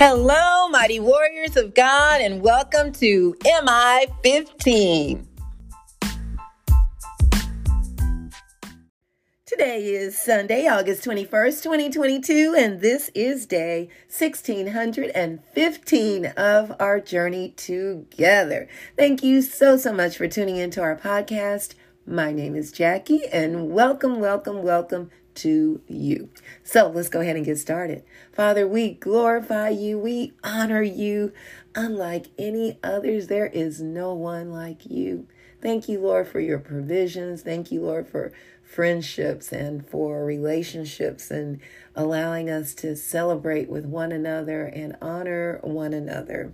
Hello, mighty warriors of God, and welcome to MI 15. Today is Sunday, August 21st, 2022, and this is day 1615 of our journey together. Thank you so, so much for tuning into our podcast. My name is Jackie, and welcome, welcome, welcome to you. So let's go ahead and get started. Father, we glorify you, we honor you. Unlike any others, there is no one like you. Thank you, Lord, for your provisions. Thank you, Lord, for friendships and for relationships and allowing us to celebrate with one another and honor one another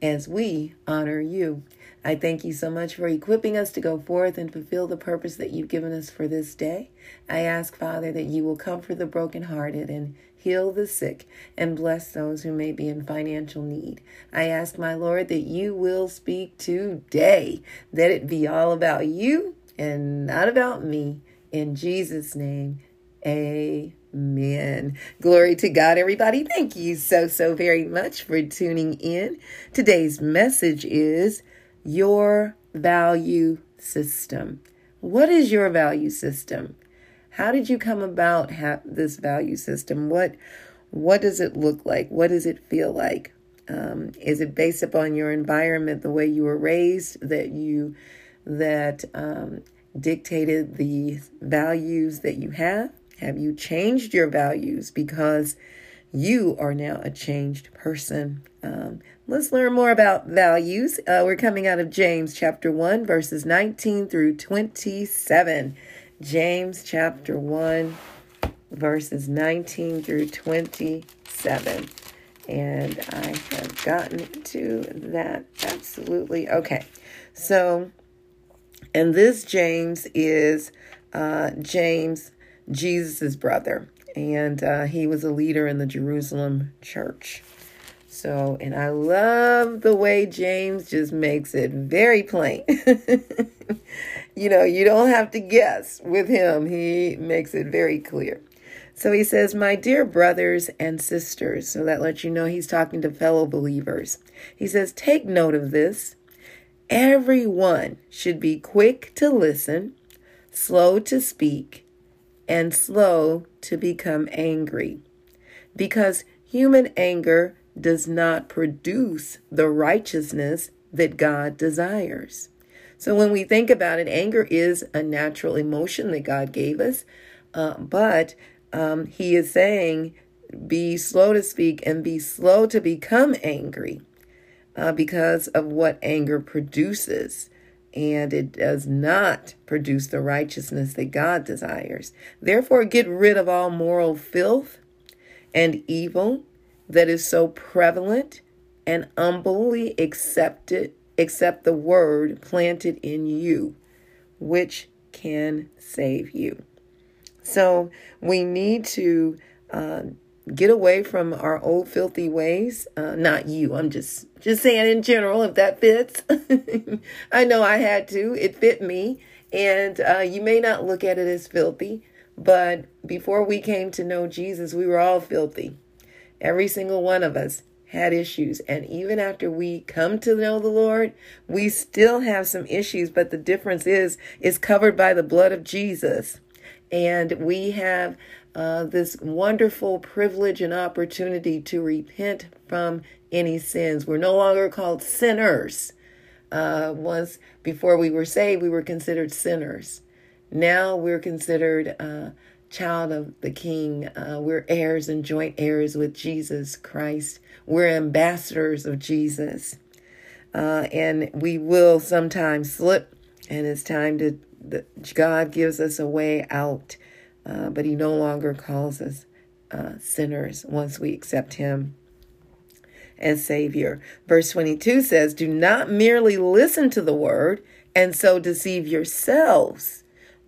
as we honor you. I thank you so much for equipping us to go forth and fulfill the purpose that you've given us for this day. I ask, Father, that you will comfort the brokenhearted and heal the sick and bless those who may be in financial need. I ask, my Lord, that you will speak today, that it be all about you and not about me. In Jesus' name, amen. Glory to God, everybody. Thank you so, so very much for tuning in. Today's message is your value system. What is your value system? How did you come about this value system? What what does it look like? What does it feel like? Um, is it based upon your environment, the way you were raised, that you that um, dictated the values that you have? Have you changed your values because you are now a changed person? Um, let's learn more about values. Uh, we're coming out of James chapter 1, verses 19 through 27. James chapter 1, verses 19 through 27. And I have gotten to that absolutely. Okay. So, and this James is uh, James, Jesus' brother. And uh, he was a leader in the Jerusalem church. So, and I love the way James just makes it very plain. you know, you don't have to guess with him, he makes it very clear. So he says, My dear brothers and sisters, so that lets you know he's talking to fellow believers. He says, Take note of this. Everyone should be quick to listen, slow to speak, and slow to become angry. Because human anger does not produce the righteousness that God desires. So when we think about it, anger is a natural emotion that God gave us, uh, but um, He is saying, be slow to speak and be slow to become angry uh, because of what anger produces. And it does not produce the righteousness that God desires. Therefore, get rid of all moral filth and evil that is so prevalent and humbly accept it, accept the word planted in you, which can save you. So we need to uh, get away from our old filthy ways. Uh, not you. I'm just just saying in general, if that fits. I know I had to. It fit me, and uh, you may not look at it as filthy, but before we came to know Jesus, we were all filthy. Every single one of us had issues. And even after we come to know the Lord, we still have some issues. But the difference is, it's covered by the blood of Jesus. And we have uh, this wonderful privilege and opportunity to repent from any sins. We're no longer called sinners. Uh, once before we were saved, we were considered sinners. Now we're considered uh, child of the King. Uh, we're heirs and joint heirs with Jesus Christ. We're ambassadors of Jesus. Uh, and we will sometimes slip, and it's time to, the, God gives us a way out, uh, but He no longer calls us uh, sinners once we accept Him as Savior. Verse 22 says, Do not merely listen to the word and so deceive yourselves.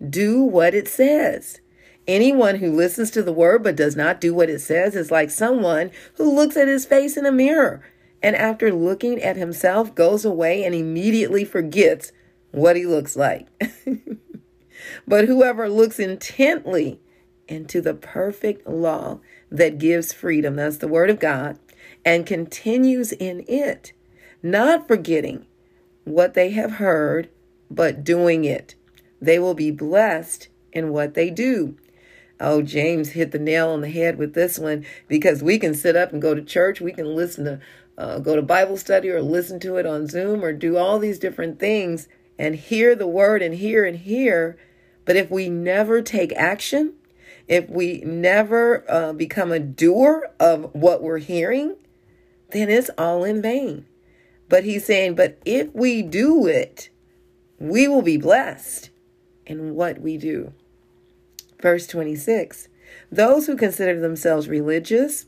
Do what it says. Anyone who listens to the word but does not do what it says is like someone who looks at his face in a mirror and after looking at himself goes away and immediately forgets what he looks like. but whoever looks intently into the perfect law that gives freedom, that's the word of God, and continues in it, not forgetting what they have heard, but doing it. They will be blessed in what they do. Oh, James hit the nail on the head with this one because we can sit up and go to church. We can listen to, uh, go to Bible study or listen to it on Zoom or do all these different things and hear the word and hear and hear. But if we never take action, if we never uh, become a doer of what we're hearing, then it's all in vain. But he's saying, but if we do it, we will be blessed in what we do. Verse 26 Those who consider themselves religious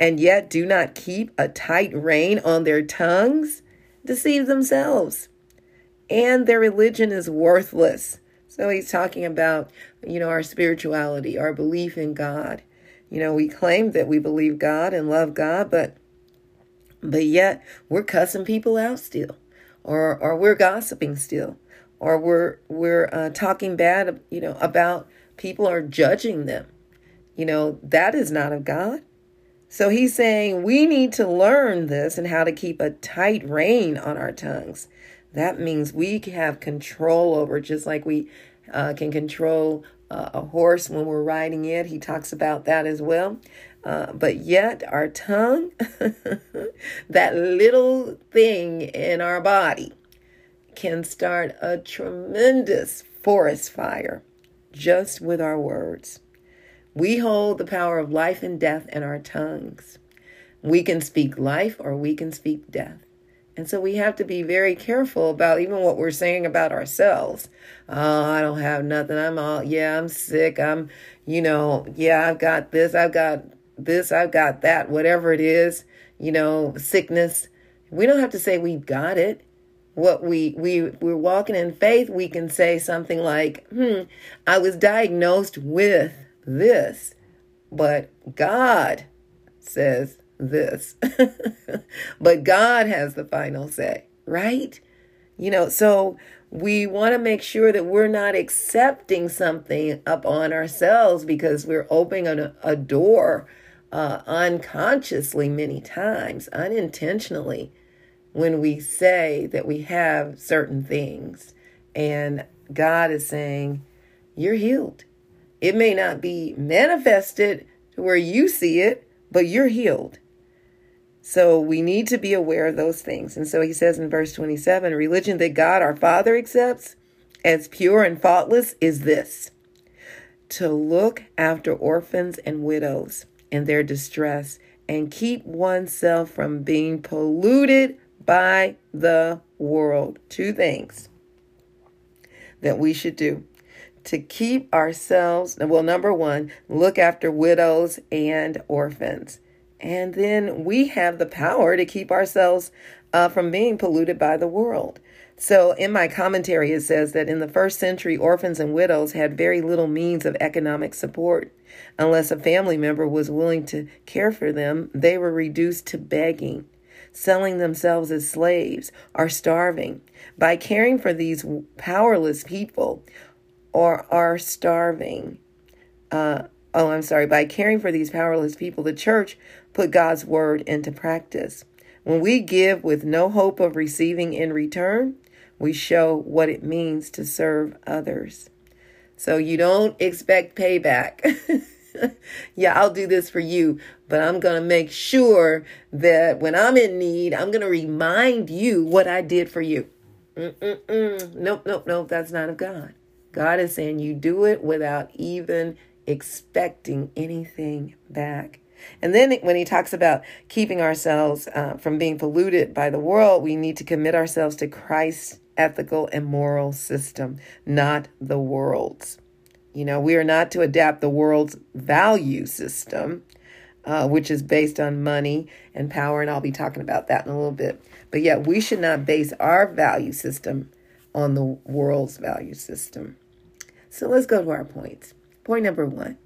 and yet do not keep a tight rein on their tongues deceive themselves, and their religion is worthless. So he's talking about, you know, our spirituality, our belief in God. You know, we claim that we believe God and love God, but but yet we're cussing people out still, or or we're gossiping still, or we're we're uh, talking bad, you know, about people or judging them. You know, that is not of God. So he's saying we need to learn this and how to keep a tight rein on our tongues. That means we have control over, just like we uh, can control uh, a horse when we're riding it. He talks about that as well. Uh, but yet, our tongue, that little thing in our body, can start a tremendous forest fire just with our words. We hold the power of life and death in our tongues. We can speak life or we can speak death. And so we have to be very careful about even what we're saying about ourselves. Oh, I don't have nothing. I'm all, yeah, I'm sick. I'm, you know, yeah, I've got this. I've got this. I've got that. Whatever it is, you know, sickness. We don't have to say we've got it. What we, we, we're walking in faith, we can say something like, hmm, I was diagnosed with this, but God says this. but God has the final say, right? You know, so we want to make sure that we're not accepting something up on ourselves because we're opening a, a door uh, unconsciously many times, unintentionally, when we say that we have certain things. And God is saying, You're healed. It may not be manifested to where you see it, but you're healed. So we need to be aware of those things. And so he says in verse 27 religion that God our Father accepts as pure and faultless is this to look after orphans and widows in their distress and keep oneself from being polluted by the world. Two things that we should do to keep ourselves, well, number one, look after widows and orphans. And then we have the power to keep ourselves uh, from being polluted by the world. So, in my commentary, it says that in the first century, orphans and widows had very little means of economic support. Unless a family member was willing to care for them, they were reduced to begging, selling themselves as slaves, or starving. By caring for these powerless people, or are starving, uh, oh, I'm sorry, by caring for these powerless people, the church put God's word into practice. When we give with no hope of receiving in return, we show what it means to serve others. So you don't expect payback. yeah, I'll do this for you, but I'm going to make sure that when I'm in need, I'm going to remind you what I did for you. Mm-mm-mm. Nope, nope, nope. That's not of God. God is saying you do it without even expecting anything back. And then when he talks about keeping ourselves uh, from being polluted by the world, we need to commit ourselves to Christ's ethical and moral system, not the world's. You know, we are not to adapt the world's value system, uh, which is based on money and power. And I'll be talking about that in a little bit. But yeah, we should not base our value system on the world's value system. So let's go to our points. Point number one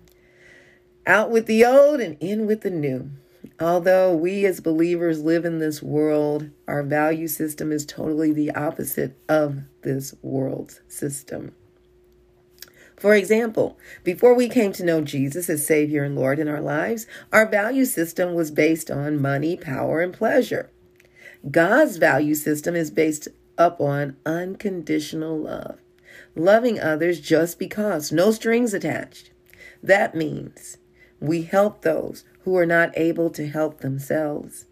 out with the old and in with the new. Although we as believers live in this world, our value system is totally the opposite of this world's system. For example, before we came to know Jesus as Savior and Lord in our lives, our value system was based on money, power, and pleasure. God's value system is based upon unconditional love, loving others just because, no strings attached. That means we help those who are not able to help themselves.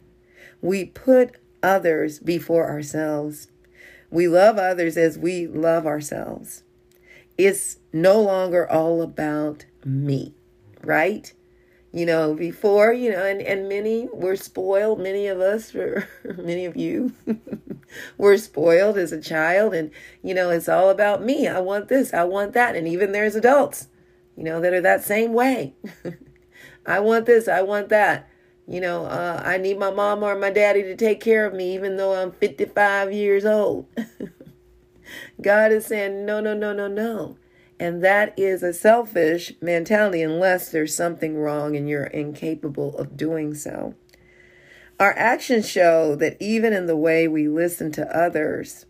We put others before ourselves. We love others as we love ourselves it's no longer all about me, right? You know, before, you know, and, and many were spoiled, many of us, or many of you were spoiled as a child. And, you know, it's all about me. I want this, I want that. And even there's adults, you know, that are that same way. I want this, I want that. You know, uh, I need my mom or my daddy to take care of me, even though I'm 55 years old. God is saying, no, no, no, no, no. And that is a selfish mentality unless there's something wrong and you're incapable of doing so. Our actions show that even in the way we listen to others,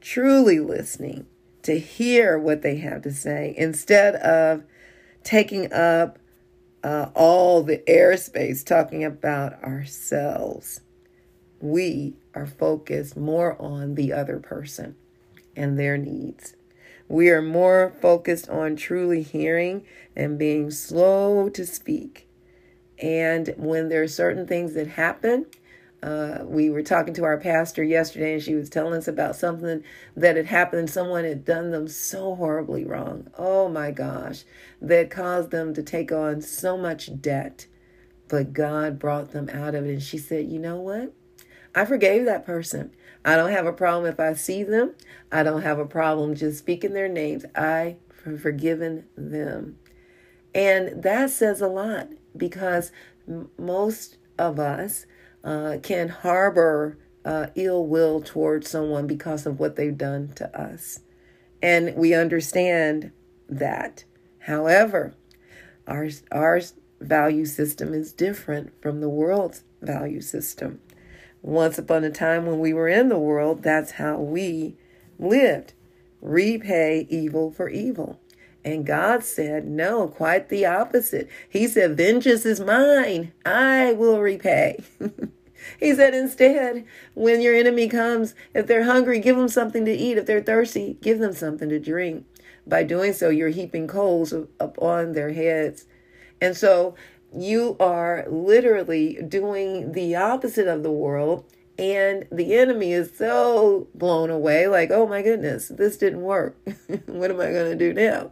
truly listening to hear what they have to say instead of taking up uh, all the airspace talking about ourselves, we are focused more on the other person and their needs. We are more focused on truly hearing and being slow to speak. And when there are certain things that happen, uh, we were talking to our pastor yesterday, and she was telling us about something that had happened. Someone had done them so horribly wrong. Oh my gosh, that caused them to take on so much debt. But God brought them out of it. And she said, You know what? I forgave that person. I don't have a problem if I see them. I don't have a problem just speaking their names. I have forgiven them. And that says a lot because m- most of us uh, can harbor uh, ill will towards someone because of what they've done to us. And we understand that. However, our, our value system is different from the world's value system. Once upon a time when we were in the world, that's how we lived. Repay evil for evil. And God said, no, quite the opposite. He said, vengeance is mine. I will repay. he said, instead, when your enemy comes, if they're hungry, give them something to eat. If they're thirsty, give them something to drink. By doing so, you're heaping coals upon their heads. And so you are literally doing the opposite of the world and the enemy is so blown away like oh my goodness this didn't work what am i going to do now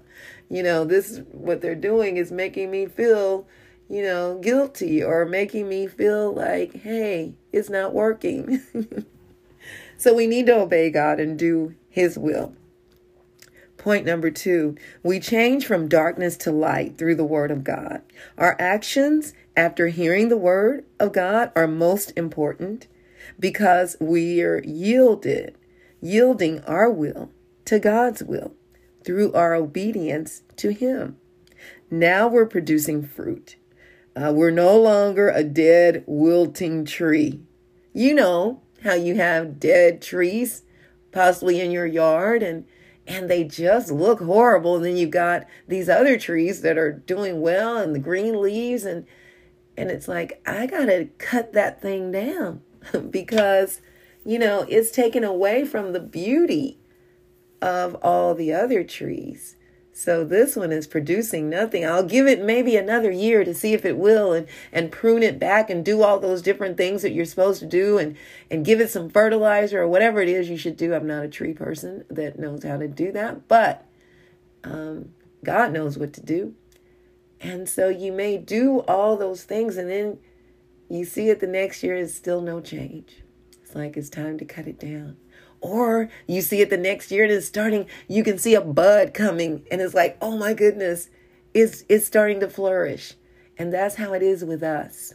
you know this what they're doing is making me feel you know guilty or making me feel like hey it's not working so we need to obey god and do his will Point number two, we change from darkness to light through the Word of God. Our actions after hearing the Word of God are most important because we are yielded, yielding our will to God's will through our obedience to Him. Now we're producing fruit. Uh, we're no longer a dead, wilting tree. You know how you have dead trees, possibly in your yard, and and they just look horrible. And then you've got these other trees that are doing well and the green leaves and and it's like I gotta cut that thing down because you know it's taken away from the beauty of all the other trees. So this one is producing nothing. I'll give it maybe another year to see if it will and, and prune it back and do all those different things that you're supposed to do and, and give it some fertilizer or whatever it is you should do. I'm not a tree person that knows how to do that, but um, God knows what to do. And so you may do all those things and then you see it the next year is still no change. Like it's time to cut it down. Or you see it the next year and it's starting, you can see a bud coming and it's like, oh my goodness, it's, it's starting to flourish. And that's how it is with us.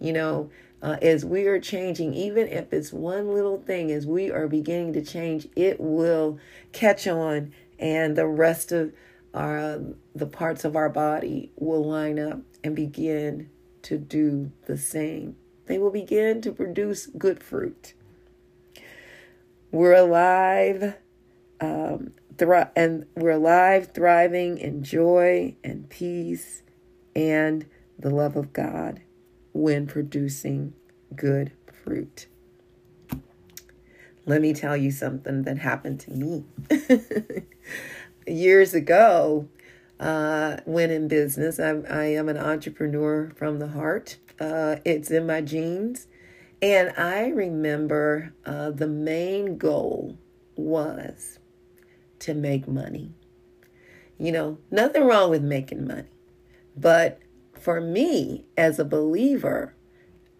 You know, uh, as we are changing, even if it's one little thing, as we are beginning to change, it will catch on and the rest of our, the parts of our body will line up and begin to do the same. They will begin to produce good fruit. We're alive um, thri- and we're alive, thriving in joy and peace and the love of God when producing good fruit. Let me tell you something that happened to me. Years ago, uh, when in business, I'm, I am an entrepreneur from the heart. Uh, it's in my genes. And I remember uh, the main goal was to make money. You know, nothing wrong with making money. But for me, as a believer,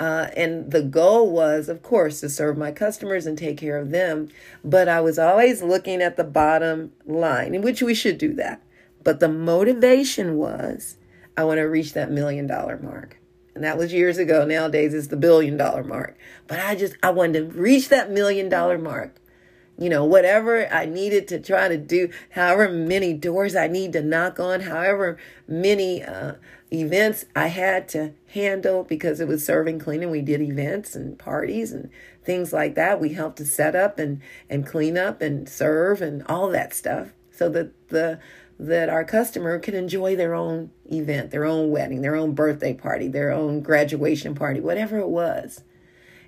uh, and the goal was, of course, to serve my customers and take care of them. But I was always looking at the bottom line, in which we should do that. But the motivation was, I want to reach that million dollar mark. And that was years ago. Nowadays, it's the billion dollar mark. But I just, I wanted to reach that million dollar mark you know, whatever I needed to try to do, however many doors I need to knock on, however many uh, events I had to handle because it was serving cleaning. We did events and parties and things like that. We helped to set up and, and clean up and serve and all that stuff so that the that our customer can enjoy their own event, their own wedding, their own birthday party, their own graduation party, whatever it was.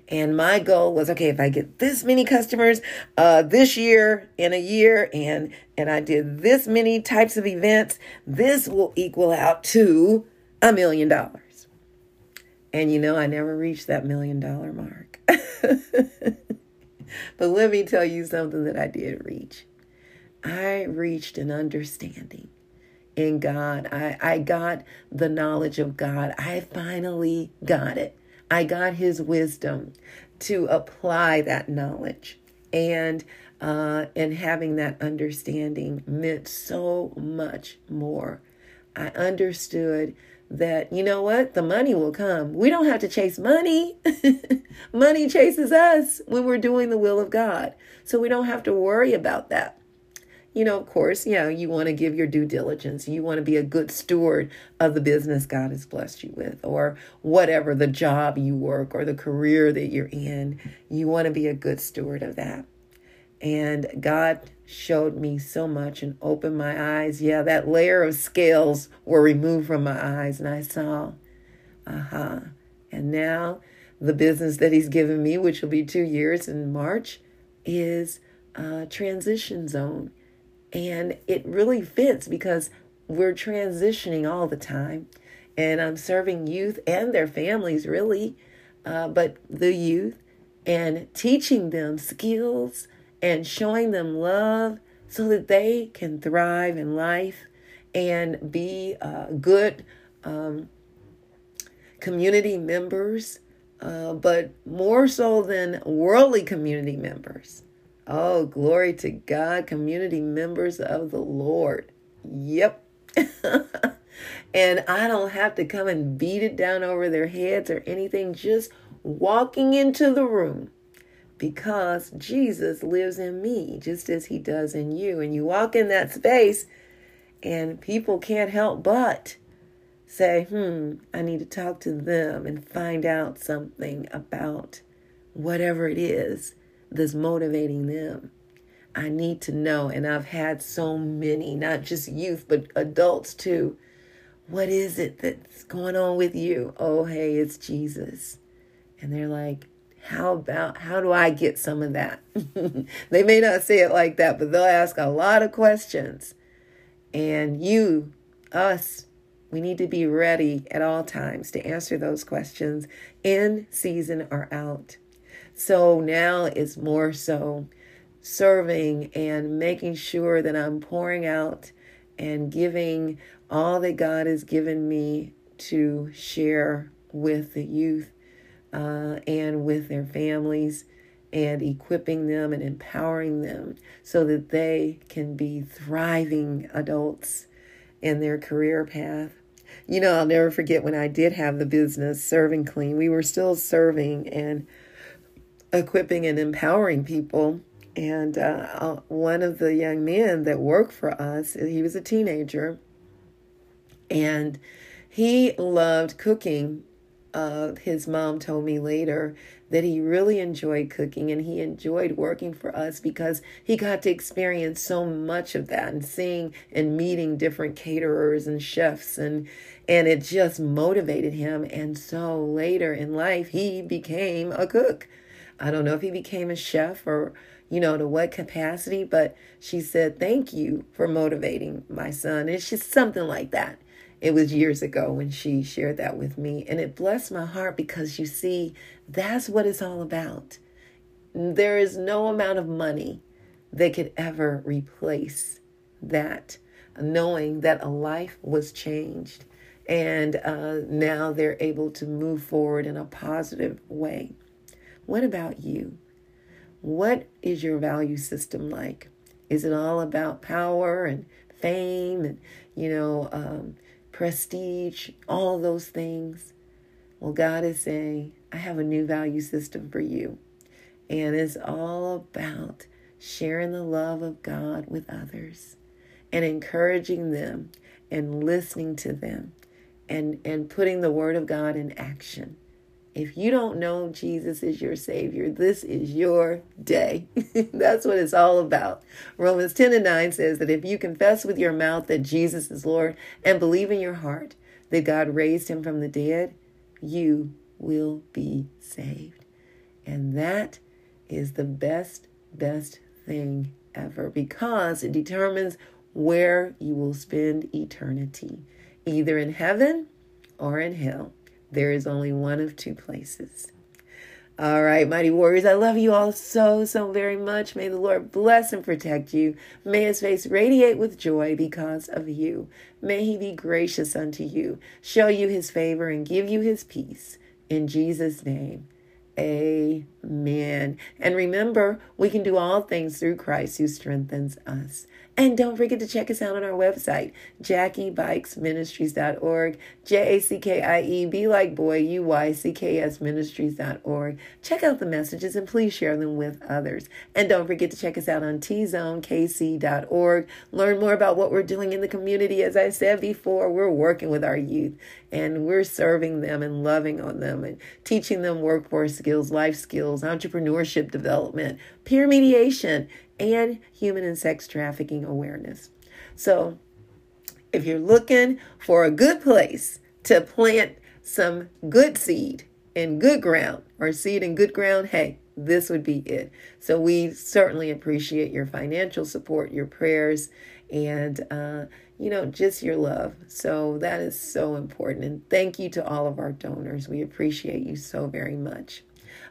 And my goal was, okay, if I get this many customers uh, this year in a year, and and I did this many types of events, this will equal out to a million dollars. And you know, I never reached that million dollar mark. but let me tell you something that I did reach. I reached an understanding in God. I, I got the knowledge of God. I finally got it. I got his wisdom to apply that knowledge. And uh, and having that understanding meant so much more. I understood that, you know what, the money will come. We don't have to chase money. money chases us when we're doing the will of God. So we don't have to worry about that you know, of course, you know, you want to give your due diligence. You want to be a good steward of the business God has blessed you with, or whatever the job you work or the career that you're in. You want to be a good steward of that. And God showed me so much and opened my eyes. Yeah, that layer of scales were removed from my eyes, and I saw, uh huh. And now the business that He's given me, which will be two years in March, is a transition zone and it really fits because we're transitioning all the time. And I'm serving youth and their families, really, uh, but the youth and teaching them skills and showing them love so that they can thrive in life and be uh, good um, community members, uh, but more so than worldly community members. Oh, glory to God, community members of the Lord. Yep. and I don't have to come and beat it down over their heads or anything, just walking into the room because Jesus lives in me just as he does in you. And you walk in that space, and people can't help but say, hmm, I need to talk to them and find out something about whatever it is that's motivating them. I need to know, and I've had so many, not just youth, but adults too. What is it that's going on with you? Oh, hey, it's Jesus. And they're like, how about, how do I get some of that? they may not say it like that, but they'll ask a lot of questions. And you, us, we need to be ready at all times to answer those questions in season or out. So now it's more so serving and making sure that I'm pouring out and giving all that God has given me to share with the youth uh, and with their families and equipping them and empowering them so that they can be thriving adults in their career path. You know, I'll never forget when I did have the business serving clean. We were still serving and equipping and empowering people. And uh, uh, one of the young men that worked for us, he was a teenager, and he loved cooking. Uh, his mom told me later that he really enjoyed cooking and he enjoyed working for us because he got to experience so much of that and seeing and meeting different caterers and chefs and and it just motivated him. And so later in life he became a cook i don't know if he became a chef or you know to what capacity but she said thank you for motivating my son it's just something like that it was years ago when she shared that with me, and it blessed my heart because you see, that's what it's all about. There is no amount of money that could ever replace that, knowing that a life was changed and uh, now they're able to move forward in a positive way. What about you? What is your value system like? Is it all about power and fame and, you know, um, prestige, all those things. Well, God is saying, I have a new value system for you. And it's all about sharing the love of God with others and encouraging them and listening to them and, and putting the word of God in action. If you don't know Jesus is your Savior, this is your day. That's what it's all about. Romans 10 and 9 says that if you confess with your mouth that Jesus is Lord and believe in your heart that God raised him from the dead, you will be saved. And that is the best, best thing ever because it determines where you will spend eternity, either in heaven or in hell. There is only one of two places. All right, mighty warriors, I love you all so, so very much. May the Lord bless and protect you. May his face radiate with joy because of you. May he be gracious unto you, show you his favor, and give you his peace. In Jesus' name, amen. And remember, we can do all things through Christ who strengthens us. And don't forget to check us out on our website, JackieBuycksMinistries.org, J A C K I E, B like boy, U Y C K S Ministries.org. Check out the messages and please share them with others. And don't forget to check us out on TZoneKC.org. Learn more about what we're doing in the community. As I said before, we're working with our youth and we're serving them and loving on them and teaching them workforce skills, life skills, entrepreneurship development, peer mediation and human and sex trafficking awareness. So, if you're looking for a good place to plant some good seed in good ground or seed in good ground, hey, this would be it. So, we certainly appreciate your financial support, your prayers, and, uh, you know, just your love. So, that is so important. And thank you to all of our donors. We appreciate you so very much.